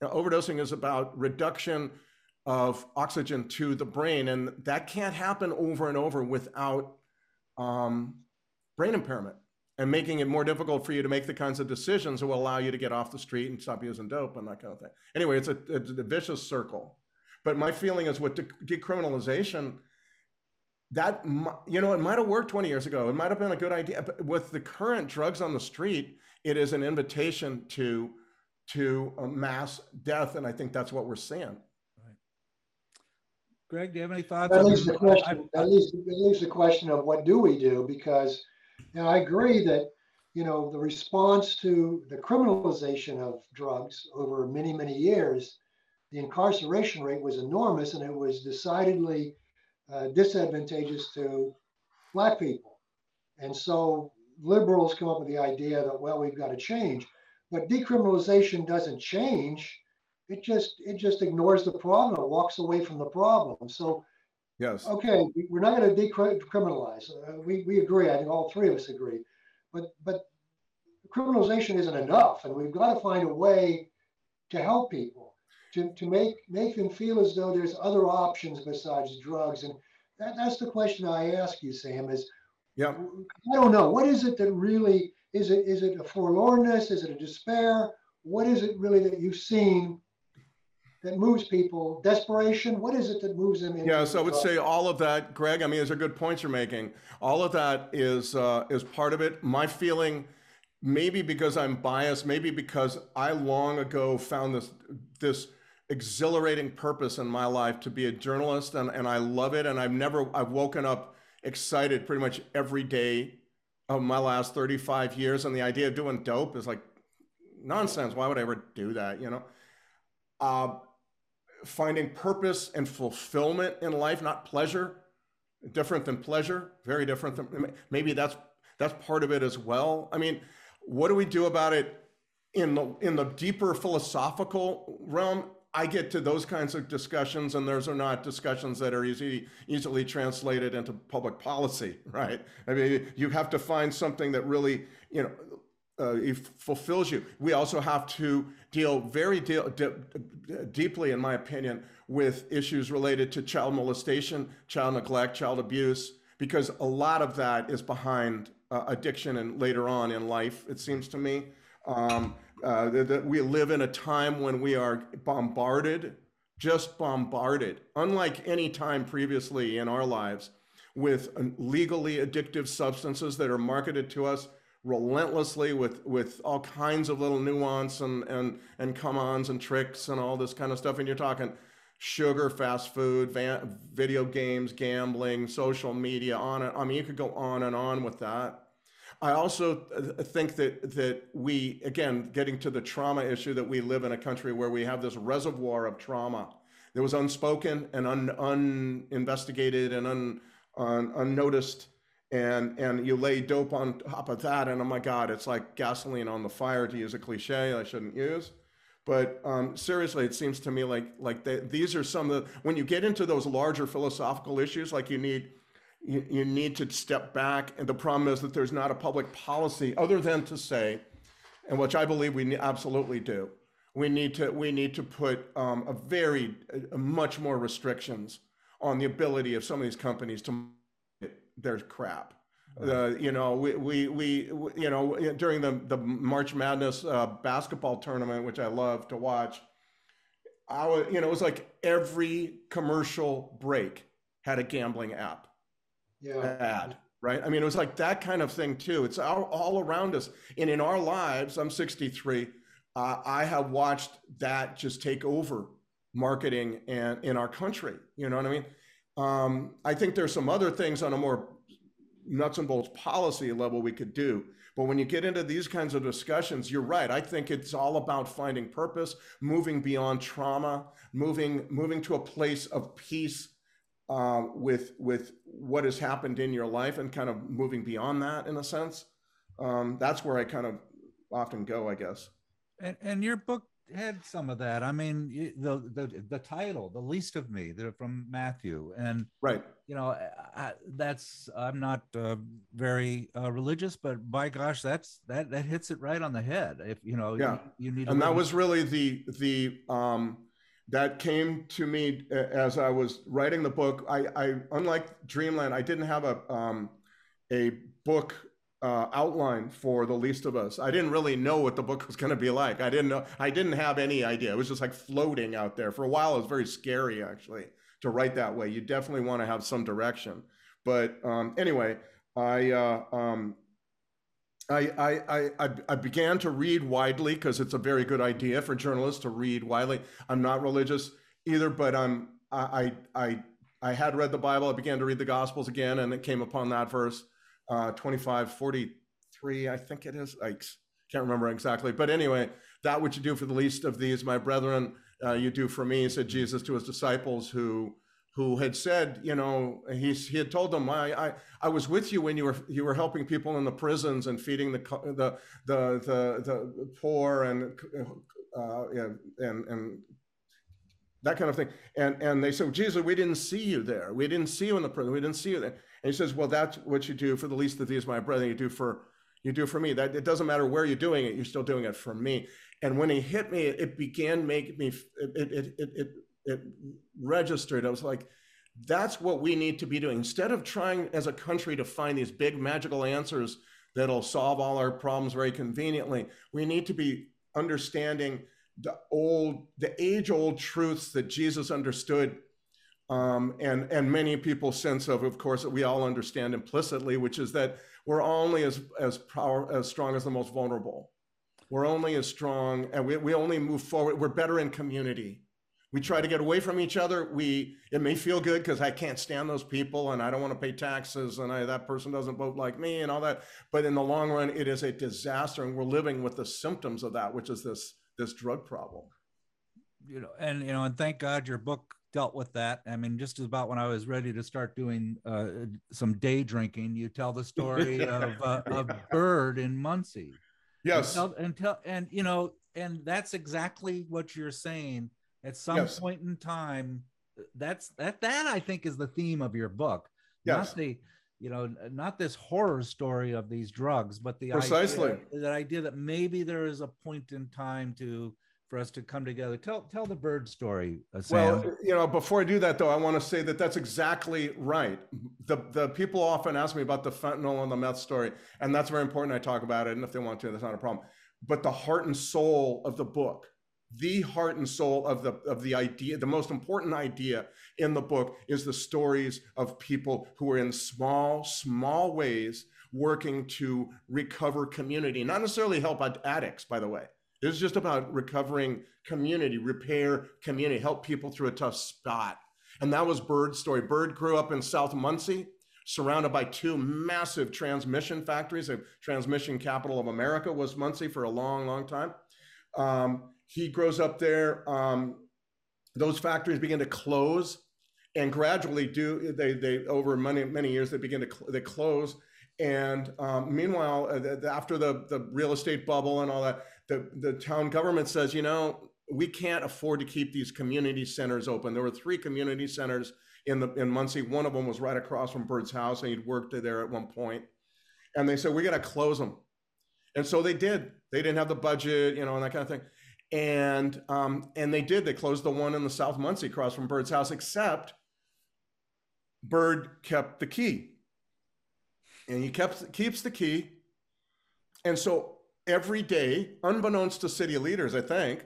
Now, overdosing is about reduction of oxygen to the brain. And that can't happen over and over without um, brain impairment and making it more difficult for you to make the kinds of decisions that will allow you to get off the street and stop using dope and that kind of thing. Anyway, it's a, it's a vicious circle. But my feeling is with de- decriminalization, that you know it might have worked 20 years ago. It might have been a good idea. But with the current drugs on the street, it is an invitation to to mass death, and I think that's what we're seeing. Greg, do you have any thoughts? That leaves the question. That leaves, it leaves the question of what do we do? Because, and I agree that you know the response to the criminalization of drugs over many many years the incarceration rate was enormous and it was decidedly uh, disadvantageous to black people. And so liberals come up with the idea that, well, we've got to change. But decriminalization doesn't change. It just it just ignores the problem. It walks away from the problem. So yes, okay, we're not going to decriminalize. Uh, we we agree. I think all three of us agree. But but criminalization isn't enough, and we've got to find a way to help people to, to make make them feel as though there's other options besides drugs. And that, that's the question I ask you, Sam. Is yeah, I don't know what is it that really is it is it a forlornness? Is it a despair? What is it really that you've seen that moves people? Desperation? What is it that moves them? So I would say all of that, Greg. I mean, those are good points you're making. All of that is uh, is part of it. My feeling, maybe because I'm biased, maybe because I long ago found this this exhilarating purpose in my life to be a journalist, and and I love it. And I've never I've woken up excited pretty much every day of my last 35 years. And the idea of doing dope is like nonsense. Why would I ever do that? You know, uh, finding purpose and fulfillment in life, not pleasure, different than pleasure, very different than maybe that's that's part of it as well. I mean, what do we do about it in the in the deeper philosophical realm? I get to those kinds of discussions, and those are not discussions that are easy, easily translated into public policy, right? I mean, you have to find something that really, you know, uh, fulfills you. We also have to deal very de- de- deeply, in my opinion, with issues related to child molestation, child neglect, child abuse, because a lot of that is behind uh, addiction and later on in life, it seems to me. Um, uh, that we live in a time when we are bombarded, just bombarded, unlike any time previously in our lives, with legally addictive substances that are marketed to us relentlessly with with all kinds of little nuance and and and come-ons and tricks and all this kind of stuff. And you're talking sugar, fast food, van, video games, gambling, social media, on and I mean, you could go on and on with that. I also think that that we again getting to the trauma issue that we live in a country where we have this reservoir of trauma that was unspoken and un, uninvestigated and un, un, unnoticed and and you lay dope on top of that and oh my god it's like gasoline on the fire to use a cliche I shouldn't use but um, seriously it seems to me like like they, these are some of the when you get into those larger philosophical issues like you need you, you need to step back. And the problem is that there's not a public policy other than to say, and which I believe we absolutely do, we need to we need to put um, a very a much more restrictions on the ability of some of these companies to their crap. Uh, you know, we, we, we, you know, during the, the March Madness uh, basketball tournament, which I love to watch, I was, you know, it was like every commercial break had a gambling app yeah. bad, right? I mean, it was like that kind of thing too. It's all, all around us. And in our lives, I'm 63, uh, I have watched that just take over marketing and in our country. You know what I mean? Um, I think there's some other things on a more nuts and bolts policy level we could do. But when you get into these kinds of discussions, you're right. I think it's all about finding purpose, moving beyond trauma, moving moving to a place of peace uh, with with what has happened in your life and kind of moving beyond that in a sense. Um, that's where I kind of often go, I guess. And, and your book had some of that. I mean, the the the title, "The Least of Me," they're from Matthew, and right. You know, I, that's I'm not uh, very uh, religious, but by gosh, that's that that hits it right on the head. If you know, yeah, you, you need, and that was really the the um that came to me uh, as I was writing the book. I, I unlike Dreamland, I didn't have a um, a book uh, outline for the least of us. I didn't really know what the book was going to be like. I didn't know. I didn't have any idea. It was just like floating out there for a while. It was very scary actually to write that way. You definitely want to have some direction. But um, anyway, I uh, um, I, I, I, I began to read widely because it's a very good idea for journalists to read widely. I'm not religious either, but I'm, I, I, I had read the Bible. I began to read the Gospels again, and it came upon that verse, uh, 25, 43, I think it is. I can't remember exactly. But anyway, that which you do for the least of these, my brethren, uh, you do for me, said Jesus to his disciples who who had said, you know, he, he had told them, I, I, I was with you when you were you were helping people in the prisons and feeding the the the the, the poor and uh, and and that kind of thing. And and they said, Jesus, we didn't see you there. We didn't see you in the prison. We didn't see you there. And he says, Well, that's what you do for the least of these, my brother. You do for you do for me. That it doesn't matter where you're doing it. You're still doing it for me. And when he hit me, it began making me. It it it it, it registered. I was like, that's what we need to be doing. Instead of trying as a country to find these big magical answers that'll solve all our problems very conveniently, we need to be understanding the old, the age old truths that Jesus understood. Um, and, and many people sense of, of course, that we all understand implicitly, which is that we're only as, as, power, as strong as the most vulnerable. We're only as strong and we, we only move forward. We're better in community. We try to get away from each other. We, it may feel good because I can't stand those people and I don't want to pay taxes and I, that person doesn't vote like me and all that. But in the long run, it is a disaster. And we're living with the symptoms of that, which is this this drug problem. You know, and you know, and thank God your book dealt with that. I mean, just about when I was ready to start doing uh, some day drinking, you tell the story of uh, of Bird in Muncie. Yes, and, tell, and tell and you know, and that's exactly what you're saying. At some yes. point in time, that's that that I think is the theme of your book. Yes. Not the you know, not this horror story of these drugs, but the precisely idea, that idea that maybe there is a point in time to for us to come together. Tell tell the bird story. Uh, well, you know, before I do that though, I want to say that that's exactly right. The the people often ask me about the fentanyl and the meth story, and that's very important. I talk about it, and if they want to, that's not a problem. But the heart and soul of the book the heart and soul of the of the idea the most important idea in the book is the stories of people who are in small small ways working to recover community not necessarily help addicts by the way this is just about recovering community repair community help people through a tough spot and that was bird's story bird grew up in south muncie surrounded by two massive transmission factories the transmission capital of america was muncie for a long long time um, he grows up there. Um, those factories begin to close, and gradually do they they over many many years they begin to cl- they close. And um, meanwhile, uh, the, the, after the the real estate bubble and all that, the the town government says, you know, we can't afford to keep these community centers open. There were three community centers in the in Muncie. One of them was right across from Bird's house, and he'd worked there at one point. And they said, "We got to close them. And so they did. They didn't have the budget, you know, and that kind of thing and um, and they did. They closed the one in the South Muncie across from Bird's house, except Bird kept the key, and he kept keeps the key, and so every day, unbeknownst to city leaders, I think,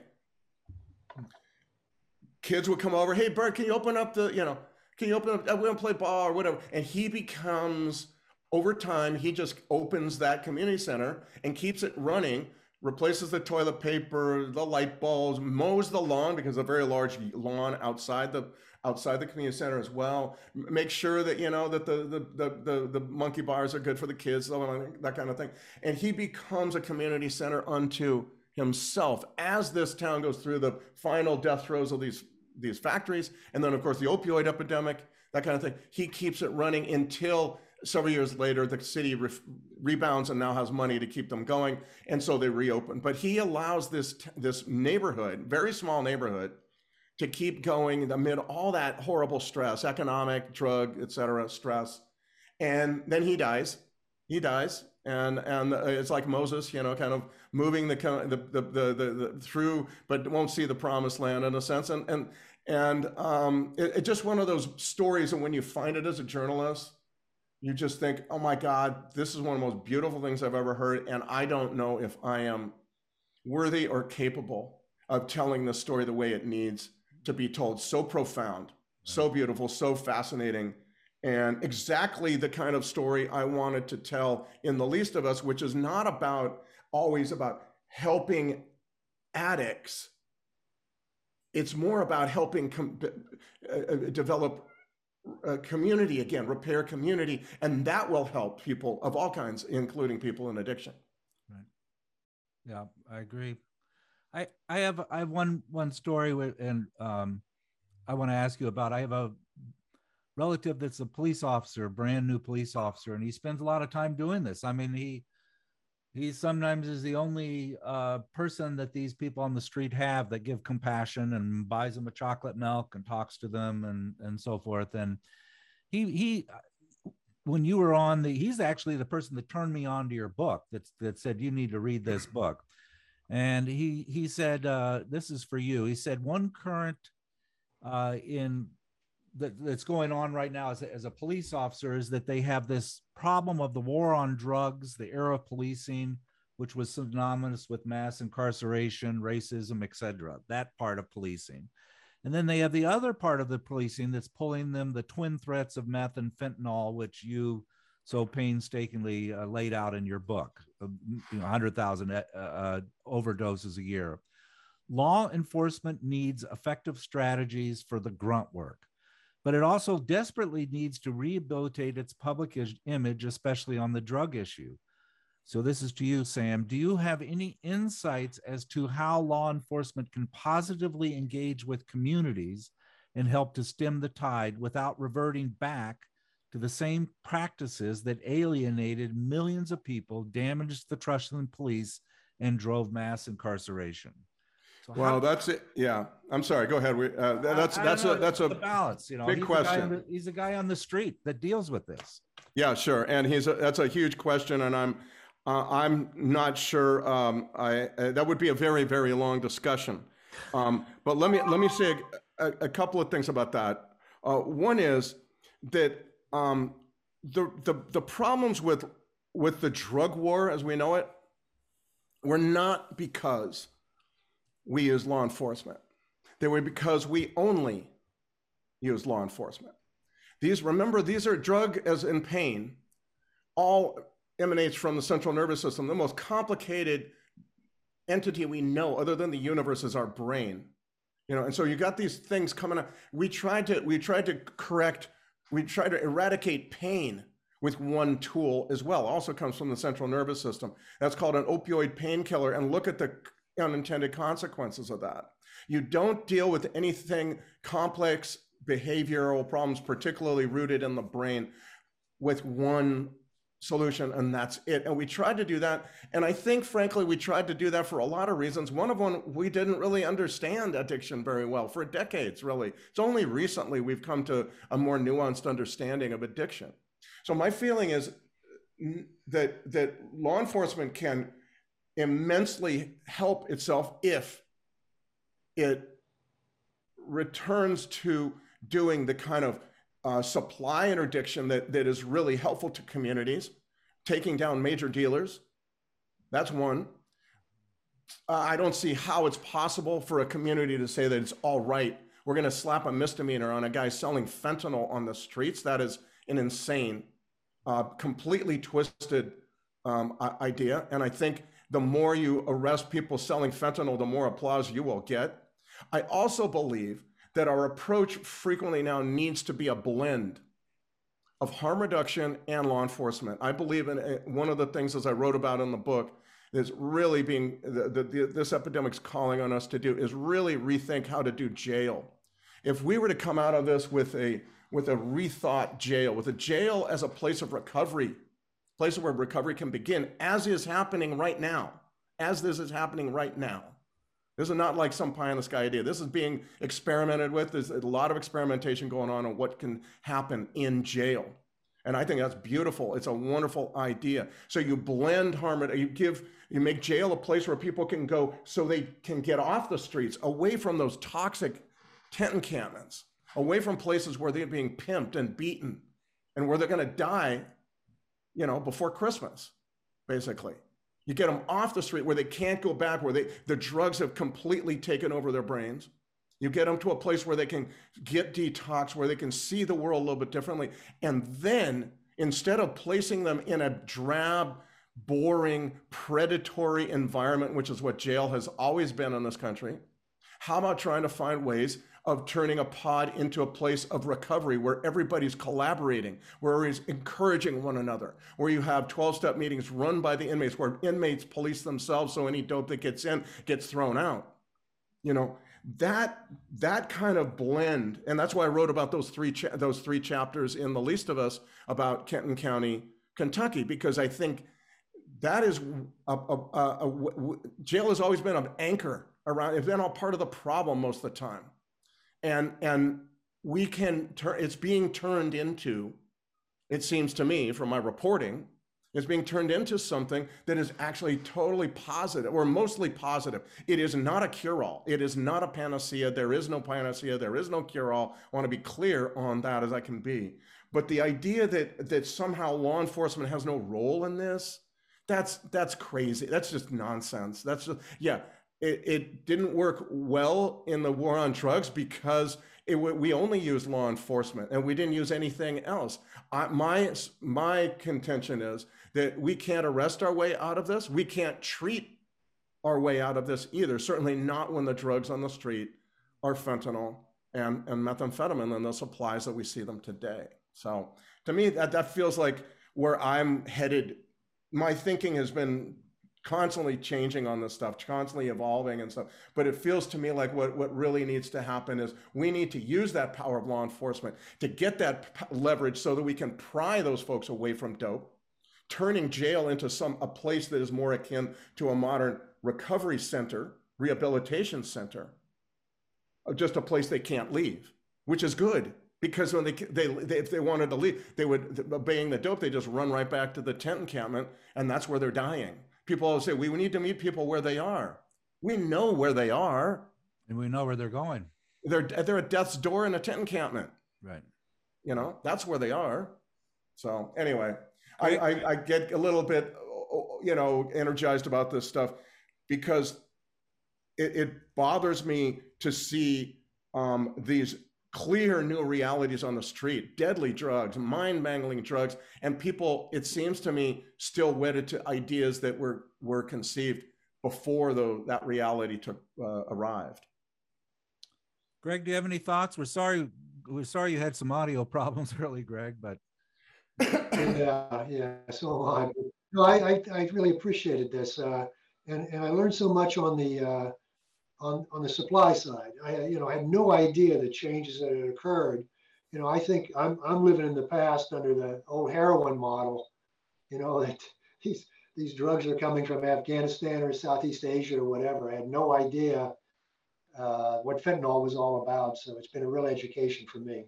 kids would come over. Hey, Bird, can you open up the you know? Can you open up? We want to play ball or whatever, and he becomes over time. He just opens that community center and keeps it running replaces the toilet paper, the light bulbs, mows the lawn because a very large lawn outside the outside the community center as well. Make sure that you know that the the the the, the monkey bars are good for the kids, that kind of thing. And he becomes a community center unto himself as this town goes through the final death throes of these these factories, and then of course the opioid epidemic, that kind of thing. He keeps it running until several years later, the city re- rebounds and now has money to keep them going, and so they reopen. But he allows this this neighborhood, very small neighborhood, to keep going amid all that horrible stress, economic, drug, etc., stress. And then he dies. He dies, and and it's like Moses, you know, kind of moving the the the the, the, the through, but won't see the promised land in a sense. And and and um, it, it's just one of those stories. And when you find it as a journalist you just think, oh my God, this is one of the most beautiful things I've ever heard. And I don't know if I am worthy or capable of telling the story the way it needs to be told. So profound, so beautiful, so fascinating, and exactly the kind of story I wanted to tell in The Least of Us, which is not about always about helping addicts. It's more about helping com- uh, uh develop uh, community again, repair community, and that will help people of all kinds, including people in addiction. Right. Yeah, I agree. I I have I have one one story with, and um, I want to ask you about. I have a relative that's a police officer, brand new police officer, and he spends a lot of time doing this. I mean, he he sometimes is the only uh, person that these people on the street have that give compassion and buys them a chocolate milk and talks to them and and so forth. And he he when you were on the he's actually the person that turned me on to your book that that said you need to read this book and he he said uh, this is for you he said one current uh, in that, that's going on right now as a, as a police officer is that they have this problem of the war on drugs the era of policing which was synonymous with mass incarceration racism etc that part of policing and then they have the other part of the policing that's pulling them the twin threats of meth and fentanyl, which you so painstakingly uh, laid out in your book, uh, you know, 100,000 uh, uh, overdoses a year. Law enforcement needs effective strategies for the grunt work, but it also desperately needs to rehabilitate its public image, especially on the drug issue. So this is to you, Sam. Do you have any insights as to how law enforcement can positively engage with communities and help to stem the tide without reverting back to the same practices that alienated millions of people, damaged the trust in police, and drove mass incarceration? So well, how, that's it. Yeah, I'm sorry. Go ahead. We, uh, that's I, I that's a that's a balance. You know, big he's question. The, he's a guy on the street that deals with this. Yeah, sure. And he's a, that's a huge question, and I'm uh, I'm not sure. Um, I, uh, that would be a very, very long discussion. Um, but let me let me say a, a, a couple of things about that. Uh, one is that um, the, the the problems with with the drug war as we know it were not because we use law enforcement. They were because we only use law enforcement. These remember these are drug as in pain, all emanates from the central nervous system. The most complicated entity we know other than the universe is our brain. You know, and so you got these things coming up. We tried to we tried to correct, we tried to eradicate pain with one tool as well. Also comes from the central nervous system. That's called an opioid painkiller. And look at the unintended consequences of that. You don't deal with anything complex behavioral problems, particularly rooted in the brain, with one solution and that's it. And we tried to do that and i think frankly we tried to do that for a lot of reasons. One of them we didn't really understand addiction very well for decades really. It's only recently we've come to a more nuanced understanding of addiction. So my feeling is that that law enforcement can immensely help itself if it returns to doing the kind of uh, supply interdiction that, that is really helpful to communities, taking down major dealers. That's one. Uh, I don't see how it's possible for a community to say that it's all right. We're going to slap a misdemeanor on a guy selling fentanyl on the streets. That is an insane, uh, completely twisted um, idea. And I think the more you arrest people selling fentanyl, the more applause you will get. I also believe that our approach frequently now needs to be a blend of harm reduction and law enforcement. I believe in one of the things, as I wrote about in the book, is really being the, the, the, this epidemic's calling on us to do is really rethink how to do jail. If we were to come out of this with a with a rethought jail, with a jail as a place of recovery, place where recovery can begin, as is happening right now, as this is happening right now this is not like some pie in the sky idea. This is being experimented with. There's a lot of experimentation going on on what can happen in jail. And I think that's beautiful. It's a wonderful idea. So you blend harm, you give, you make jail a place where people can go so they can get off the streets, away from those toxic tent encampments, away from places where they're being pimped and beaten and where they're going to die, you know, before Christmas, basically. You get them off the street where they can't go back, where they, the drugs have completely taken over their brains. You get them to a place where they can get detox, where they can see the world a little bit differently. And then instead of placing them in a drab, boring, predatory environment, which is what jail has always been in this country, how about trying to find ways of turning a pod into a place of recovery where everybody's collaborating, where everybody's encouraging one another, where you have 12 step meetings run by the inmates, where inmates police themselves so any dope that gets in gets thrown out. You know, that that kind of blend, and that's why I wrote about those three cha- those three chapters in the least of us about Kenton County, Kentucky, because I think that is a, a, a, jail has always been an anchor around. It's been all part of the problem most of the time, and and we can turn. It's being turned into. It seems to me, from my reporting, it's being turned into something that is actually totally positive or mostly positive. It is not a cure all. It is not a panacea. There is no panacea. There is no cure all. I want to be clear on that as I can be. But the idea that, that somehow law enforcement has no role in this, that's, that's crazy. That's just nonsense. That's just, yeah, it, it didn't work well in the war on drugs because it, we only used law enforcement and we didn't use anything else. I, my, my contention is that we can't arrest our way out of this. We can't treat our way out of this either. Certainly not when the drugs on the street are fentanyl and, and methamphetamine and the supplies that we see them today. So to me, that, that feels like where I'm headed. My thinking has been constantly changing on this stuff, constantly evolving and stuff. But it feels to me like what, what really needs to happen is we need to use that power of law enforcement to get that leverage so that we can pry those folks away from dope, turning jail into some a place that is more akin to a modern recovery center, rehabilitation center, just a place they can't leave, which is good because when they, they, they, if they wanted to leave, they would obeying the dope, they just run right back to the tent encampment, and that's where they're dying. People always say, we need to meet people where they are. We know where they are. And we know where they're going. They're, they're at death's door in a tent encampment. Right. You know, that's where they are. So anyway, I, I, I get a little bit, you know, energized about this stuff because it, it bothers me to see um, these clear new realities on the street. Deadly drugs mind mangling drugs and people it seems to me still wedded to ideas that were were conceived before the, that reality took uh, arrived. Greg do you have any thoughts? We're sorry we're sorry you had some audio problems early greg but yeah yeah so I, no, I, I, I really appreciated this uh, and and i learned so much on the uh, on, on the supply side. I, you know, I had no idea the changes that had occurred. You know, I think I'm, I'm living in the past under the old heroin model, you know, that these, these drugs are coming from Afghanistan or Southeast Asia or whatever. I had no idea uh, what fentanyl was all about. So it's been a real education for me.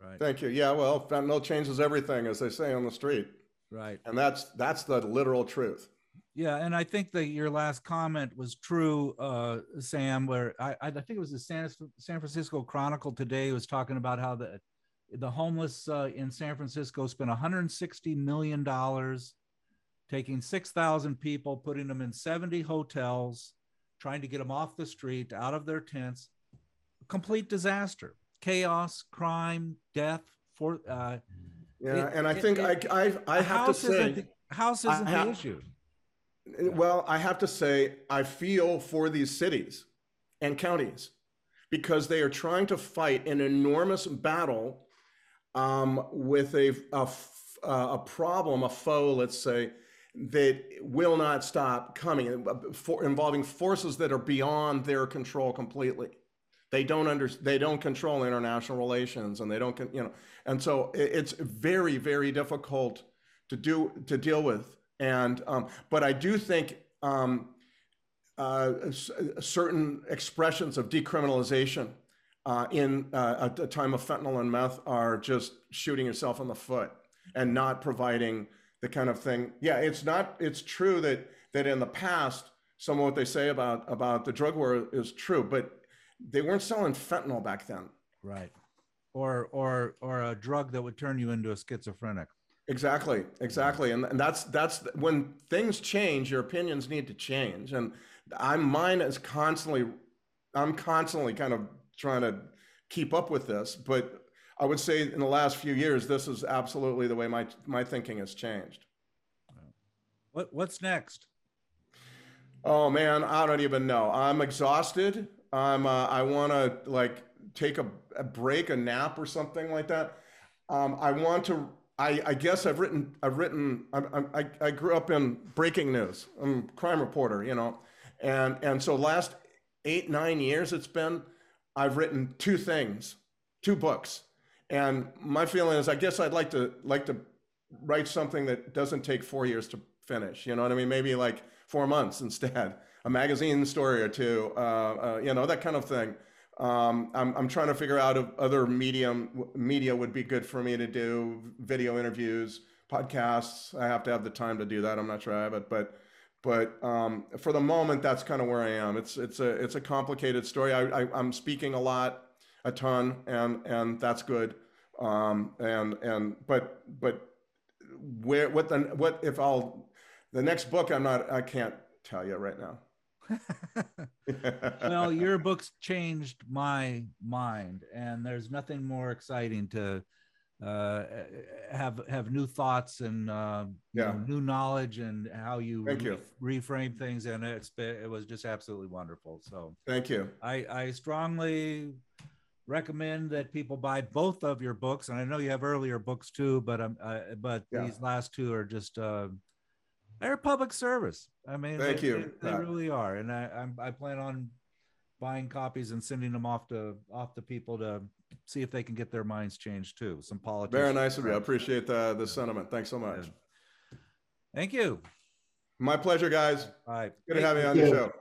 Right. Thank you. Yeah. Well, fentanyl changes everything, as they say on the street. Right. And that's that's the literal truth. Yeah, and I think that your last comment was true, uh, Sam. Where I, I think it was the San, San Francisco Chronicle today was talking about how the the homeless uh, in San Francisco spent 160 million dollars taking 6,000 people, putting them in 70 hotels, trying to get them off the street, out of their tents. Complete disaster, chaos, crime, death. For uh, yeah, it, and I think it, I I, I have to say, the, house isn't I, the issue. Well, I have to say, I feel for these cities and counties because they are trying to fight an enormous battle um, with a, a, a, problem, a foe, let's say, that will not stop coming, for, involving forces that are beyond their control completely. They don't under, they don't control international relations, and they don't, you know, and so it's very, very difficult to do to deal with. And um, but I do think um, uh, certain expressions of decriminalization uh, in uh, a time of fentanyl and meth are just shooting yourself in the foot and not providing the kind of thing. Yeah, it's not. It's true that that in the past, some of what they say about about the drug war is true, but they weren't selling fentanyl back then. Right. Or or or a drug that would turn you into a schizophrenic. Exactly, exactly, and, and that's that's when things change, your opinions need to change, and I'm mine is constantly, I'm constantly kind of trying to keep up with this, but I would say in the last few years, this is absolutely the way my my thinking has changed. What what's next? Oh man, I don't even know. I'm exhausted. I'm uh, I want to like take a, a break, a nap, or something like that. Um, I want to. I, I guess I've written. I've written. I, I, I grew up in breaking news. I'm crime reporter, you know, and and so last eight nine years it's been. I've written two things, two books, and my feeling is I guess I'd like to like to write something that doesn't take four years to finish. You know what I mean? Maybe like four months instead. A magazine story or two. Uh, uh, you know that kind of thing. Um, I'm, I'm trying to figure out if other medium media would be good for me to do video interviews, podcasts. I have to have the time to do that. I'm not sure I have it, but but um, for the moment, that's kind of where I am. It's it's a it's a complicated story. I, I am speaking a lot, a ton, and and that's good. Um, and and but but where what the what if I'll the next book I'm not I can't tell you right now. well, your books changed my mind, and there's nothing more exciting to uh, have have new thoughts and uh, yeah. know, new knowledge and how you, Thank you. reframe things. And it's it was just absolutely wonderful. So thank you. I, I strongly recommend that people buy both of your books. And I know you have earlier books too, but um, uh, but yeah. these last two are just uh, they're public service. I mean, thank they, you. They, they really are, and I I'm, I plan on buying copies and sending them off to off to people to see if they can get their minds changed too. Some politics. Very nice of you. I appreciate the the sentiment. Thanks so much. Thank you. My pleasure, guys. All right. Good to have you on the show.